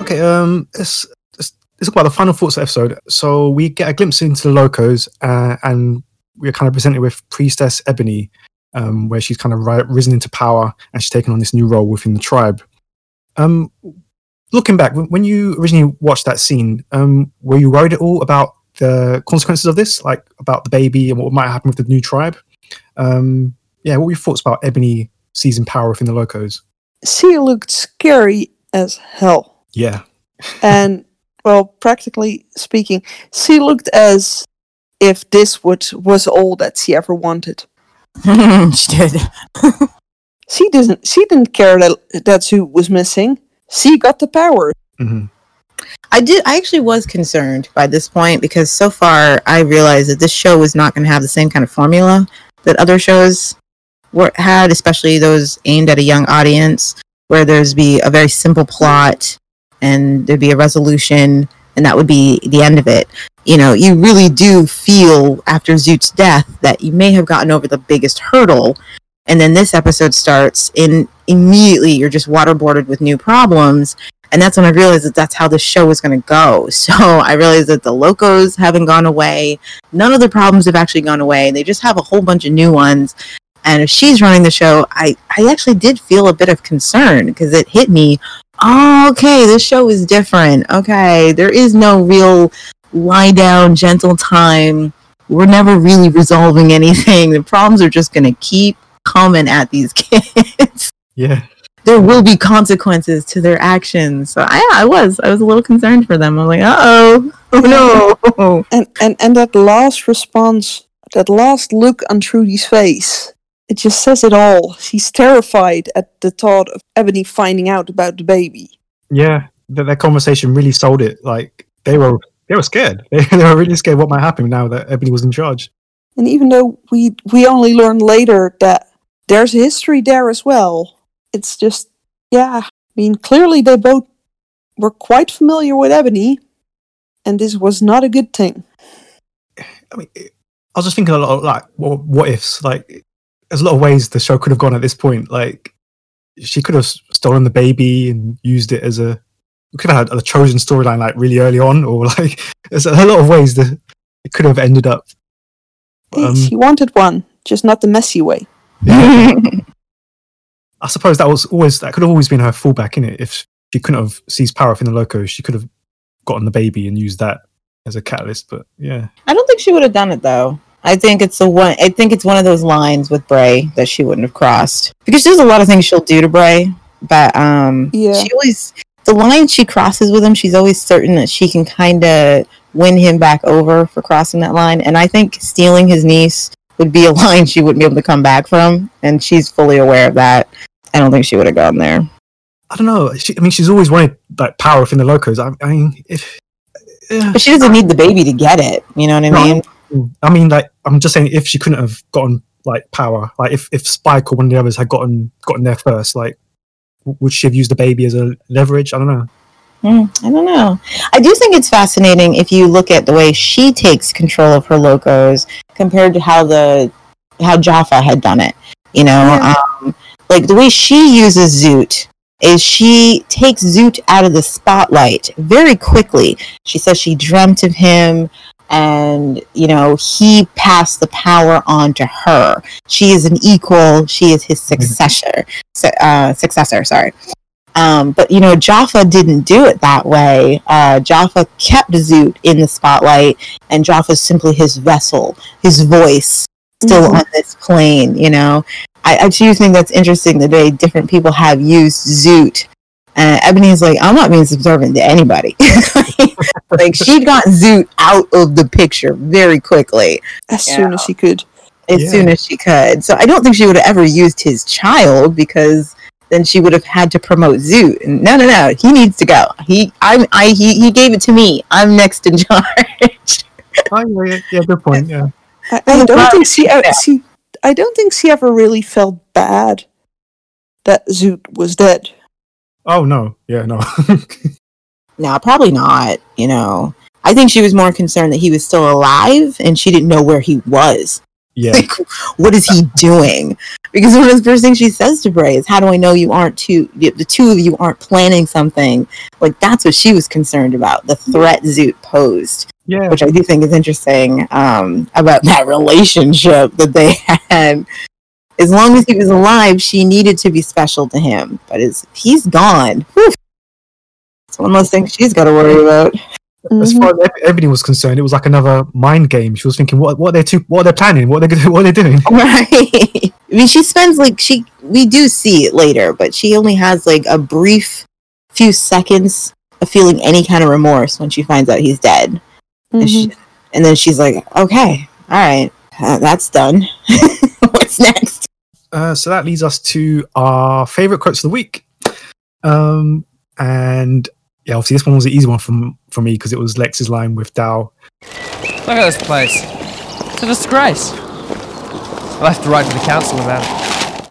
Okay, um, let's, let's, let's talk about the final thoughts of the episode. So we get a glimpse into the locos, uh, and we're kind of presented with Priestess Ebony, um, where she's kind of ri- risen into power and she's taken on this new role within the tribe. Um, looking back, when you originally watched that scene, um, were you worried at all about the consequences of this, like about the baby and what might happen with the new tribe? Um, yeah, what were your thoughts about Ebony seizing power within the locos? She looked scary as hell. Yeah, and well, practically speaking, she looked as if this would, was all that she ever wanted. she did. She didn't. She didn't care that that Zoot was missing. She got the power. hmm I did. I actually was concerned by this point because so far I realized that this show was not going to have the same kind of formula that other shows were had, especially those aimed at a young audience, where there's be a very simple plot and there'd be a resolution, and that would be the end of it. You know, you really do feel after Zoot's death that you may have gotten over the biggest hurdle, and then this episode starts, and immediately you're just waterboarded with new problems and that's when I realized that that's how the show was going to go. So I realized that the locos haven't gone away. None of the problems have actually gone away. They just have a whole bunch of new ones. And if she's running the show, I, I actually did feel a bit of concern because it hit me. Oh, okay, this show is different. Okay, there is no real lie down, gentle time. We're never really resolving anything. The problems are just going to keep coming at these kids yeah. there will be consequences to their actions. So I, I was, I was a little concerned for them. I was like, uh oh, oh no. And and and that last response, that last look on Trudy's face, it just says it all. She's terrified at the thought of Ebony finding out about the baby. Yeah, that, that conversation really sold it. Like they were, they were scared. They, they were really scared what might happen now that Ebony was in charge. And even though we we only learn later that there's a history there as well, it's just yeah. I mean, clearly they both were quite familiar with Ebony, and this was not a good thing. I mean, I was just thinking a lot of like what, what ifs. Like, there's a lot of ways the show could have gone at this point. Like, she could have stolen the baby and used it as a. We could have had a chosen storyline like really early on, or like there's a lot of ways that it could have ended up. Um, she wanted one, just not the messy way. I suppose that was always that could have always been her fallback in it. If she couldn't have seized power within the locos, she could have gotten the baby and used that as a catalyst. But yeah, I don't think she would have done it though. I think it's the one. I think it's one of those lines with Bray that she wouldn't have crossed because there's a lot of things she'll do to Bray, but um, Yeah. she always the line she crosses with him. She's always certain that she can kind of win him back over for crossing that line. And I think stealing his niece would be a line she wouldn't be able to come back from, and she's fully aware of that. I don't think she would have gone there. I don't know. She, I mean, she's always wanted like power within the locos. I, I mean, if yeah. But she doesn't need the baby to get it. You know what I No, mean? I mean, like I'm just saying, if she couldn't have gotten like power, like if, if Spike or one of the others had gotten gotten there first, like would she have used the baby as a leverage? I don't know. Hmm, I don't know. I do think it's fascinating if you look at the way she takes control of her locos compared to how the how Jaffa had done it. You know, um, like the way she uses Zoot is she takes Zoot out of the spotlight very quickly. She says she dreamt of him and you know he passed the power on to her she is an equal she is his successor su- uh, successor sorry um, but you know, Jaffa didn't do it that way. Uh, Jaffa kept Zoot in the spotlight, and Jaffa's simply his vessel, his voice. still Mhm. on this plane. You know, I, I do think that's interesting the way different people have used Zoot. Uh, Ebony's like, I'm not being subservient to anybody. like she got Zoot out of the picture very quickly As Yeah. soon as she could. as Yeah. soon as she could. So I don't think she would have ever used his child because then she would have had to promote Zoot. And no, no, no, he needs to go. He, I'm, I, he, he gave it to me. I'm next in charge. Oh, yeah, yeah, yeah, good point. Yeah. I, I don't Well, think she, yeah. she. I don't think she ever really felt bad that Zoot was dead. Oh no, yeah, no. no, probably not. You know, I think she was more concerned that he was still alive and she didn't know where he was. yeah, Like, what is he doing? Because one of the first things she says to Bray is, "How do I know you aren't two? The two of you aren't planning something." Like that's what she was concerned about. The threat Zoot posed. yeah. which I do think is interesting um, about that relationship that they had. As long as he was alive, she needed to be special to him. But as he's gone, whew, it's one less thing she's got to worry about. As far as Eb- Ebony was concerned, it was like another mind game. She was thinking, what, what they're two, what they're planning, what they're, what they're doing. Right. I mean, she spends like she. We do see it later, but she only has like a brief few seconds of feeling any kind of remorse when she finds out he's dead. And, she, and then she's like, "Okay, all right, uh, that's done. What's next?" Uh, so that leads us to our favorite quotes of the week. Um, and yeah, obviously this one was an easy one from for me because it was Lex's line with Dal. Look at this place. It's a disgrace. I'll have to write to the council about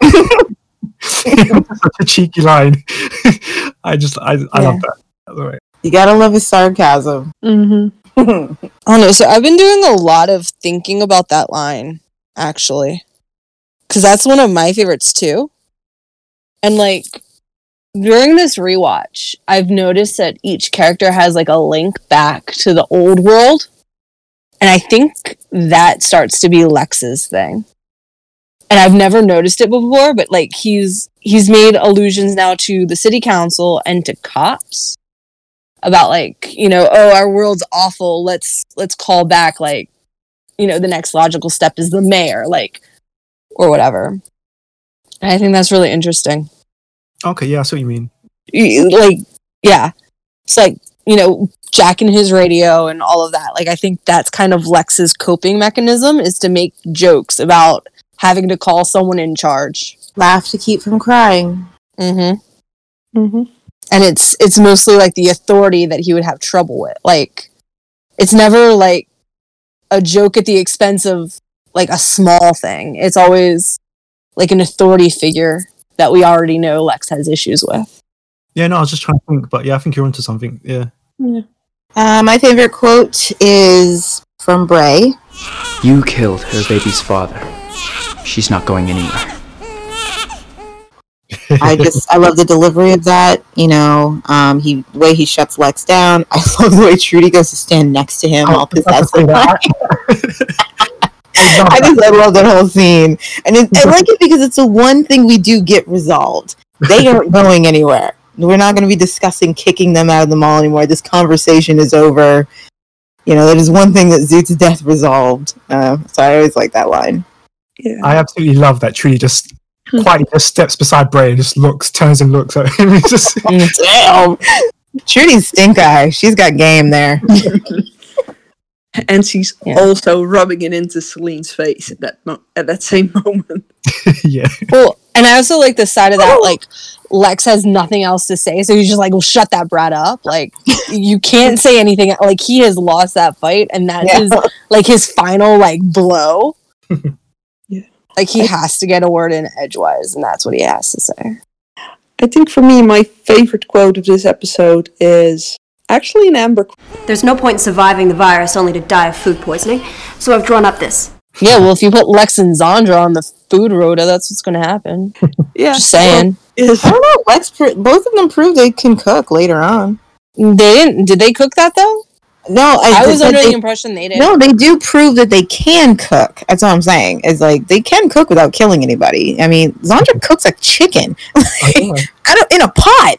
it. Such a cheeky line. I just, I, I love that. That's all right. You gotta love his sarcasm. Mm-hmm. I don't know. So I've been doing a lot of thinking about that line, actually, because that's one of my favorites too. And like during this rewatch, I've noticed that each character has like a link back to the old world, and I think that starts to be Lex's thing. And I've never noticed it before, but like he's he's made allusions now to the city council and to cops about like you know oh our world's awful let's let's call back like you know the next logical step is the mayor like or whatever. And i think that's really interesting. Okay, yeah, I see what you mean. Like yeah. It's like you know jacking his radio and all of that. Like i think that's kind of lex's coping mechanism is to make jokes about having to call someone in charge. Laugh to keep from crying. mm-hmm. Mm-hmm. and it's it's mostly like the authority that he would have trouble with. Like it's never like a joke at the expense of like a small thing it's always like an authority figure that we already know lex has issues with Yeah, no, I was just trying to think, but yeah, I think you're onto something. Yeah. Uh, my favorite quote is from Bray. You killed her baby's father. She's not going anywhere. I just I love the delivery of that. You know, um, he the way he shuts Lex down. I love the way Trudy goes to stand next to him, all I was about to say possessive. that. I just I love that whole scene, and it, I like it because it's the one thing we do get resolved. They aren't going anywhere. We're not going to be discussing kicking them out of the mall anymore. This conversation is over. You know, that is one thing that Zoot's death resolved. Uh, so I always like that line. Yeah. I absolutely love that Trudy just quietly just steps beside Bray and just looks, turns and looks at him. It's just, Damn, Trudy's stink eye. She's got game there. And she's Yeah. also rubbing it into Salene's face at that mo- at that same moment. yeah. well and i also like the side of that oh! like lex has nothing else to say so he's just like well shut that brat up like you can't say anything like he has lost that fight and that is Yeah. like his final like blow Yeah. like he has to get a word in edgewise and that's what he has to say I think for me, my favorite quote of this episode is actually an Amber. There's no point in surviving the virus only to die of food poisoning, so I've drawn up this. yeah well if you put lex and zandra on the food rota that's what's gonna happen Yeah, just saying Is I don't know. Lex, pr- both of them prove they can cook later on. they didn't did they cook that though No, I, i was under they- the impression they did No, they do prove that they can cook. That's all I'm saying. Is like they can cook without killing anybody. I mean, Zandra cooks like chicken I don't, in a pot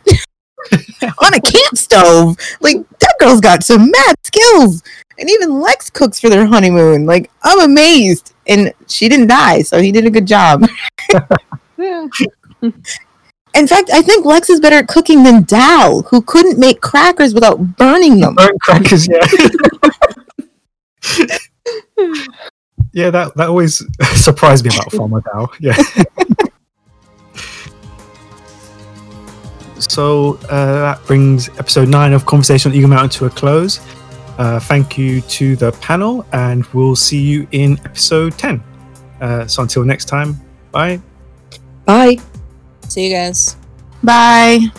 on a camp stove. Like that girl's got some mad skills. And even Lex cooks for their honeymoon. Like I'm amazed. and she didn't die, so he did a good job. Yeah. In fact, I think Lex is better at cooking than Dal, who couldn't make crackers without burning them. Burnt crackers, yeah. yeah, that that always surprised me about Farmer Dal. Yeah. So uh, that brings episode nine of Conversation on Eagle Mountain to a close. Uh, thank you to the panel, and we'll see you in episode ten. Uh, so until next time, bye. Bye. See you guys. Bye.